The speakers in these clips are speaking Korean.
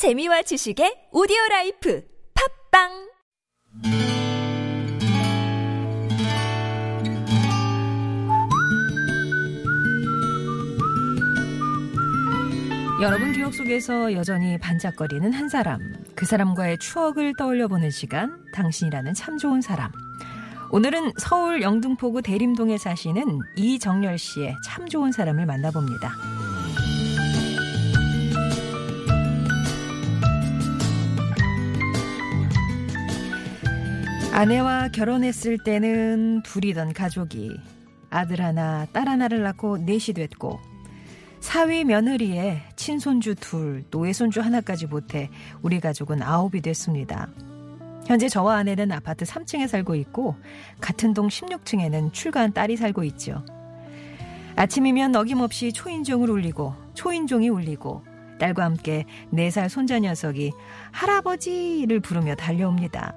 재미와 지식의 오디오 라이프 팟빵 여러분 기억 속에서 여전히 반짝거리는 한 사람, 그 사람과의 추억을 떠올려 보는 시간, 당신이라는 참 좋은 사람. 오늘은 서울 영등포구 대림동에 사시는 이정열 씨의 참 좋은 사람을 만나봅니다. 아내와 결혼했을 때는 둘이던 가족이 아들 하나, 딸 하나를 낳고 넷이 됐고 사위 며느리에 친손주 둘, 노예손주 하나까지 못해 우리 가족은 아홉이 됐습니다. 현재 저와 아내는 아파트 3층에 살고 있고 같은 동 16층에는 출가한 딸이 살고 있죠. 아침이면 어김없이 초인종을 울리고 초인종이 울리고 딸과 함께 4살 손자 녀석이 할아버지를 부르며 달려옵니다.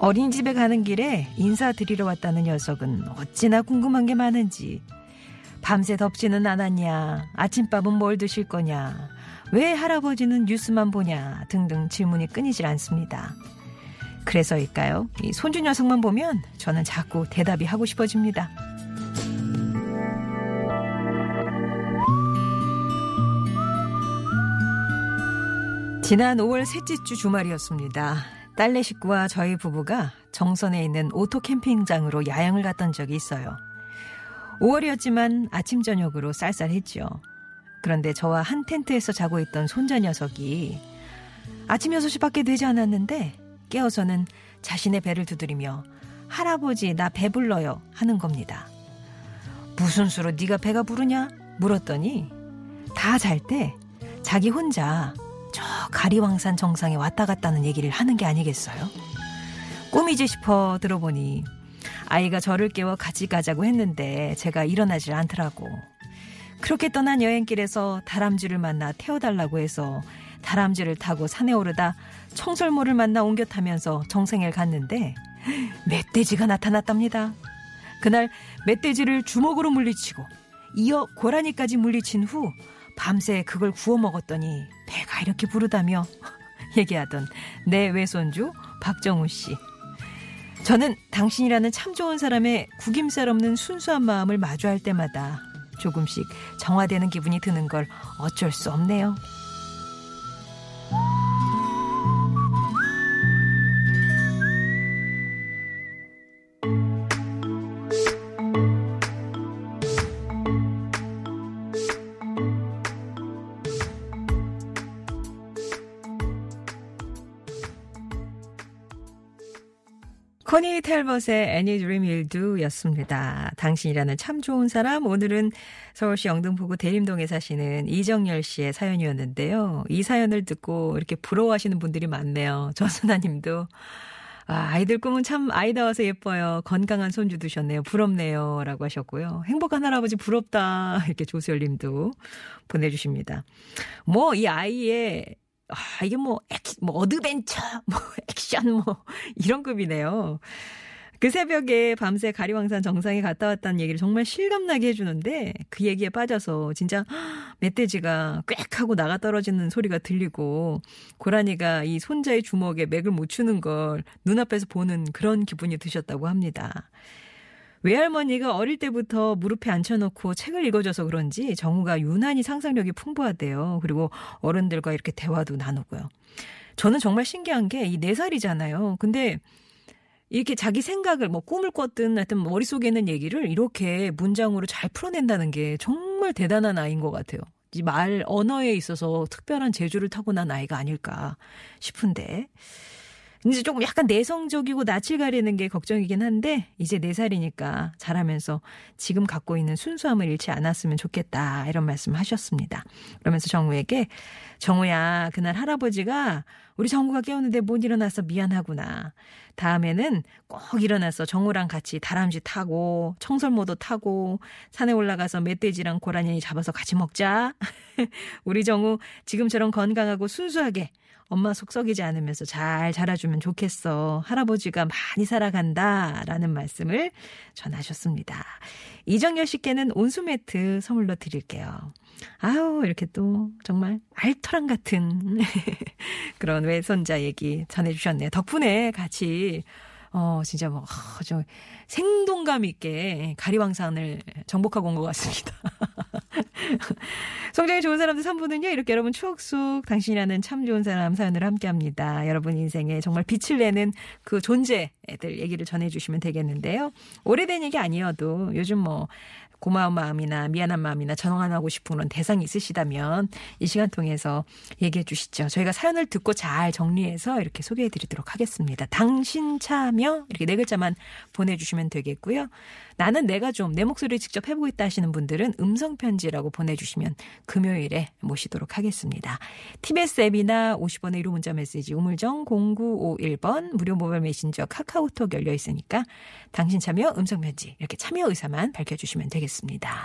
어린이집에 가는 길에 인사드리러 왔다는 녀석은 어찌나 궁금한 게 많은지 밤새 덥지는 않았냐? 아침밥은 뭘 드실 거냐? 왜 할아버지는 뉴스만 보냐? 등등 질문이 끊이질 않습니다. 그래서일까요? 이 손주 녀석만 보면 저는 자꾸 대답이 하고 싶어집니다. 지난 5월 셋째 주 주말이었습니다. 딸네 식구와 저희 부부가 정선에 있는 오토 캠핑장으로 야영을 갔던 적이 있어요. 5월이었지만 아침 저녁으로 쌀쌀했죠. 그런데 저와 한 텐트에서 자고 있던 손자 녀석이 아침 6시밖에 되지 않았는데 깨어서는 자신의 배를 두드리며 할아버지 나 배불러요 하는 겁니다. 무슨 수로 네가 배가 부르냐 물었더니 다 잘 때 자기 혼자 저 가리왕산 정상에 왔다 갔다는 얘기를 하는 게 아니겠어요? 꿈이지 싶어 들어보니 아이가 저를 깨워 같이 가자고 했는데 제가 일어나질 않더라고. 그렇게 떠난 여행길에서 다람쥐를 만나 태워달라고 해서 다람쥐를 타고 산에 오르다 청설모를 만나 옮겨 타면서 정생을 갔는데 멧돼지가 나타났답니다. 그날 멧돼지를 주먹으로 물리치고 이어 고라니까지 물리친 후 밤새 그걸 구워 먹었더니 배가 이렇게 부르다며 얘기하던 내 외손주 박정우 씨. 저는 당신이라는 참 좋은 사람의 구김살 없는 순수한 마음을 마주할 때마다 조금씩 정화되는 기분이 드는 걸 어쩔 수 없네요. 코니 텔벗의 Any Dream Will Do 였습니다. 당신이라는 참 좋은 사람. 오늘은 서울시 영등포구 대림동에 사시는 이정열 씨의 사연이었는데요. 이 사연을 듣고 이렇게 부러워하시는 분들이 많네요. 전순아 님도. 아, 아이들 꿈은 참 아이다워서 예뻐요. 건강한 손주 두셨네요. 부럽네요. 라고 하셨고요. 행복한 할아버지 부럽다. 이렇게 조수열 님도 보내주십니다. 뭐, 이 아이의 아, 이게 뭐, 액, 뭐, 어드벤처, 뭐, 액션, 뭐, 이런 급이네요. 그 새벽에 밤새 가리왕산 정상에 갔다 왔다는 얘기를 정말 실감나게 해주는데 그 얘기에 빠져서 진짜 멧돼지가 꽥 하고 나가 떨어지는 소리가 들리고 고라니가 이 손자의 주먹에 맥을 못 추는 걸 눈앞에서 보는 그런 기분이 드셨다고 합니다. 외할머니가 어릴 때부터 무릎에 앉혀놓고 책을 읽어줘서 그런지 정우가 유난히 상상력이 풍부하대요. 그리고 어른들과 이렇게 대화도 나누고요. 저는 정말 신기한 게 이 네 살이잖아요. 근데 이렇게 자기 생각을 뭐 꿈을 꿨든 하여튼 머릿속에 있는 얘기를 이렇게 문장으로 잘 풀어낸다는 게 정말 대단한 아이인 것 같아요. 이 말 언어에 있어서 특별한 재주를 타고난 아이가 아닐까 싶은데 이제 조금 약간 내성적이고 낯을 가리는 게 걱정이긴 한데 이제 4살이니까 자라면서 지금 갖고 있는 순수함을 잃지 않았으면 좋겠다 이런 말씀 하셨습니다. 그러면서 정우에게 정우야 그날 할아버지가 우리 정우가 깨웠는데 못 일어나서 미안하구나. 다음에는 꼭 일어나서 정우랑 같이 다람쥐 타고 청설모도 타고 산에 올라가서 멧돼지랑 고라니 잡아서 같이 먹자. 우리 정우 지금처럼 건강하고 순수하게 엄마 속 썩이지 않으면서 잘 자라주면 좋겠어. 할아버지가 많이 살아간다. 라는 말씀을 전하셨습니다. 이정열 씨께는 온수 매트 선물로 드릴게요. 아우, 이렇게 또 정말 알토란 같은 그런 외손자 얘기 전해주셨네요. 덕분에 같이 어, 진짜 뭐, 어, 좀 생동감 있게 가리왕산을 정복하고 온 것 같습니다. 성장이 좋은 사람들 3부는요, 이렇게 여러분 추억 속 당신이라는 참 좋은 사람 사연을 함께 합니다. 여러분 인생에 정말 빛을 내는 그 존재들 얘기를 전해주시면 되겠는데요. 오래된 얘기 아니어도 요즘 뭐, 고마운 마음이나 미안한 마음이나 전환하고 싶은 그런 대상이 있으시다면 이 시간 통해서 얘기해 주시죠. 저희가 사연을 듣고 잘 정리해서 이렇게 소개해 드리도록 하겠습니다. 당신 참여 이렇게 네 글자만 보내주시면 되겠고요. 나는 내가 좀 내 목소리를 직접 해보고 있다 하시는 분들은 음성편지라고 보내주시면 금요일에 모시도록 하겠습니다. TBS 앱이나 50원의 1호 문자 메시지 우물정 0951번 무료 모바일 메신저 카카오톡 열려 있으니까 당신 참여 음성편지 이렇게 참여 의사만 밝혀주시면 되 겠습니다.